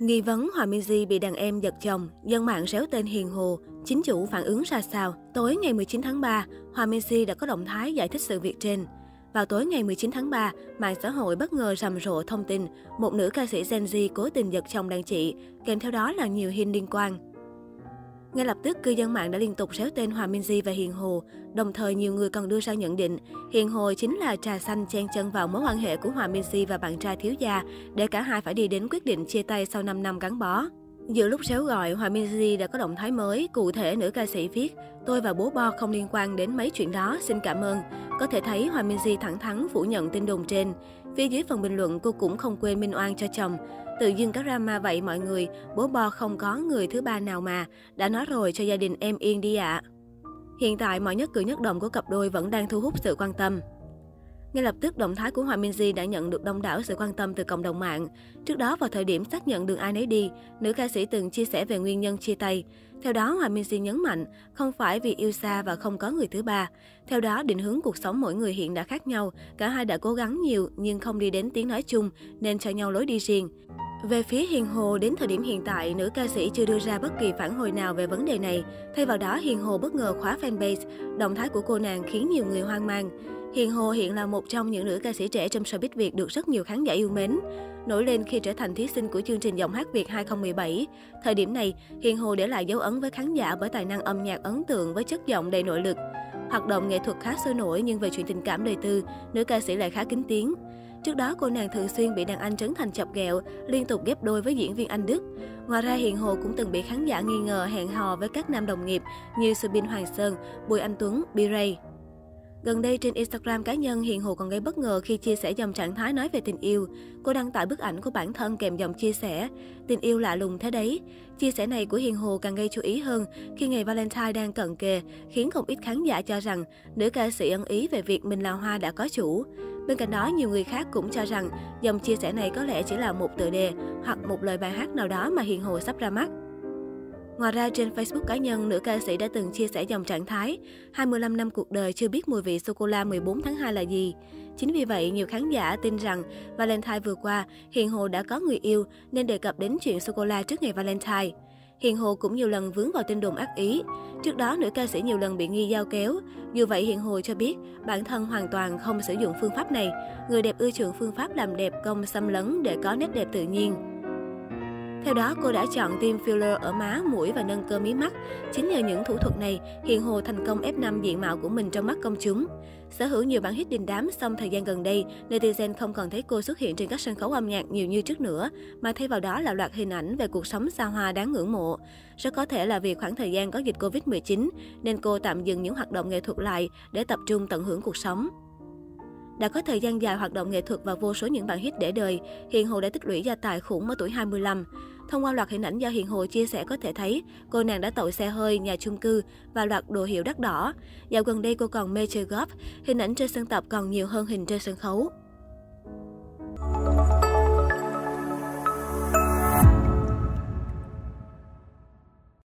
Nghi vấn Hòa Minzy bị đàn em giật chồng, dân mạng réo tên Hiền Hồ, chính chủ phản ứng ra sao? Tối ngày 19 tháng 3, Hòa Minzy đã có động thái giải thích sự việc trên. Vào tối ngày 19 tháng 3, mạng xã hội bất ngờ rầm rộ thông tin một nữ ca sĩ Gen Z cố tình giật chồng đàn chị, kèm theo đó là nhiều hình liên quan. Ngay lập tức, cư dân mạng đã liên tục xéo tên Hòa Minzy và Hiền Hồ. Đồng thời, nhiều người còn đưa ra nhận định Hiền Hồ chính là trà xanh chen chân vào mối quan hệ của Hòa Minzy và bạn trai thiếu gia, để cả hai phải đi đến quyết định chia tay sau 5 năm gắn bó. Giữa lúc xéo gọi, Hòa Minzy đã có động thái mới. Cụ thể, nữ ca sĩ viết, tôi và bố Bo không liên quan đến mấy chuyện đó, xin cảm ơn. Có thể thấy Hòa Minzy thẳng thắn phủ nhận tin đồn trên. Phía dưới phần bình luận, cô cũng không quên minh oan cho chồng. Tự dưng có drama vậy mọi người, bố Bo không có người thứ ba nào mà. Đã nói rồi cho gia đình em yên đi ạ. À. Hiện tại, mọi nhất cử nhất động của cặp đôi vẫn đang thu hút sự quan tâm. Ngay lập tức, động thái của Hòa Minzy đã nhận được đông đảo sự quan tâm từ cộng đồng mạng. Trước đó, vào thời điểm xác nhận đường ai nấy đi, nữ ca sĩ từng chia sẻ về nguyên nhân chia tay. Theo đó, Hòa Minzy nhấn mạnh, không phải vì yêu xa và không có người thứ ba. Theo đó, định hướng cuộc sống mỗi người hiện đã khác nhau. Cả hai đã cố gắng nhiều nhưng không đi đến tiếng nói chung, nên cho nhau lối đi riêng. Về phía Hiền Hồ, đến thời điểm hiện tại, nữ ca sĩ chưa đưa ra bất kỳ phản hồi nào về vấn đề này. Thay vào đó, Hiền Hồ bất ngờ khóa fanbase. Động thái của cô nàng khiến nhiều người hoang mang. Hiền Hồ hiện là một trong những nữ ca sĩ trẻ trong showbiz Việt được rất nhiều khán giả yêu mến. Nổi lên khi trở thành thí sinh của chương trình Giọng hát Việt 2017. Thời điểm này, Hiền Hồ để lại dấu ấn với khán giả bởi tài năng âm nhạc ấn tượng với chất giọng đầy nội lực. Hoạt động nghệ thuật khá sôi nổi nhưng về chuyện tình cảm đời tư, nữ ca sĩ lại khá kín tiếng. Trước đó, cô nàng thường xuyên bị đàn anh Trấn Thành chọc ghẹo, liên tục ghép đôi với diễn viên Anh Đức. Ngoài ra, Hiền Hồ cũng từng bị khán giả nghi ngờ hẹn hò với các nam đồng nghiệp như Subin Hoàng Sơn, Bùi Anh Tuấn, B-Ray. Gần đây trên Instagram cá nhân, Hiền Hồ còn gây bất ngờ khi chia sẻ dòng trạng thái nói về tình yêu. Cô đăng tải bức ảnh của bản thân kèm dòng chia sẻ, tình yêu lạ lùng thế đấy. Chia sẻ này của Hiền Hồ càng gây chú ý hơn khi ngày Valentine đang cận kề, khiến không ít khán giả cho rằng nữ ca sĩ ân ý về việc mình là hoa đã có chủ. Bên cạnh đó, nhiều người khác cũng cho rằng dòng chia sẻ này có lẽ chỉ là một tựa đề hoặc một lời bài hát nào đó mà Hiền Hồ sắp ra mắt. Ngoài ra, trên Facebook cá nhân, nữ ca sĩ đã từng chia sẻ dòng trạng thái 25 năm cuộc đời chưa biết mùi vị sô-cô-la 14 tháng 2 là gì. Chính vì vậy, nhiều khán giả tin rằng Valentine vừa qua, Hiền Hồ đã có người yêu nên đề cập đến chuyện sô-cô-la trước ngày Valentine. Hiền Hồ cũng nhiều lần vướng vào tin đồn ác ý. Trước đó, nữ ca sĩ nhiều lần bị nghi giao kéo. Dù vậy, Hiền Hồ cho biết bản thân hoàn toàn không sử dụng phương pháp này. Người đẹp ưa chuộng phương pháp làm đẹp công xâm lấn để có nét đẹp tự nhiên. Theo đó, cô đã chọn tiêm filler ở má, mũi và nâng cơ mí mắt. Chính nhờ những thủ thuật này, Hiền Hồ thành công ép năm diện mạo của mình trong mắt công chúng. Sở hữu nhiều bản hit đình đám, song thời gian gần đây, netizen không còn thấy cô xuất hiện trên các sân khấu âm nhạc nhiều như trước nữa, mà thay vào đó là loạt hình ảnh về cuộc sống xa hoa đáng ngưỡng mộ. Rất có thể là vì khoảng thời gian có dịch Covid-19, nên cô tạm dừng những hoạt động nghệ thuật lại để tập trung tận hưởng cuộc sống. Đã có thời gian dài hoạt động nghệ thuật và vô số những bản hit để đời, Hiền Hồ đã tích lũy gia tài khủng ở tuổi 25. Thông qua loạt hình ảnh do Hiền Hồ chia sẻ có thể thấy, cô nàng đã tậu xe hơi, nhà chung cư và loạt đồ hiệu đắt đỏ. Dạo gần đây cô còn mê chơi golf, hình ảnh trên sân tập còn nhiều hơn hình trên sân khấu.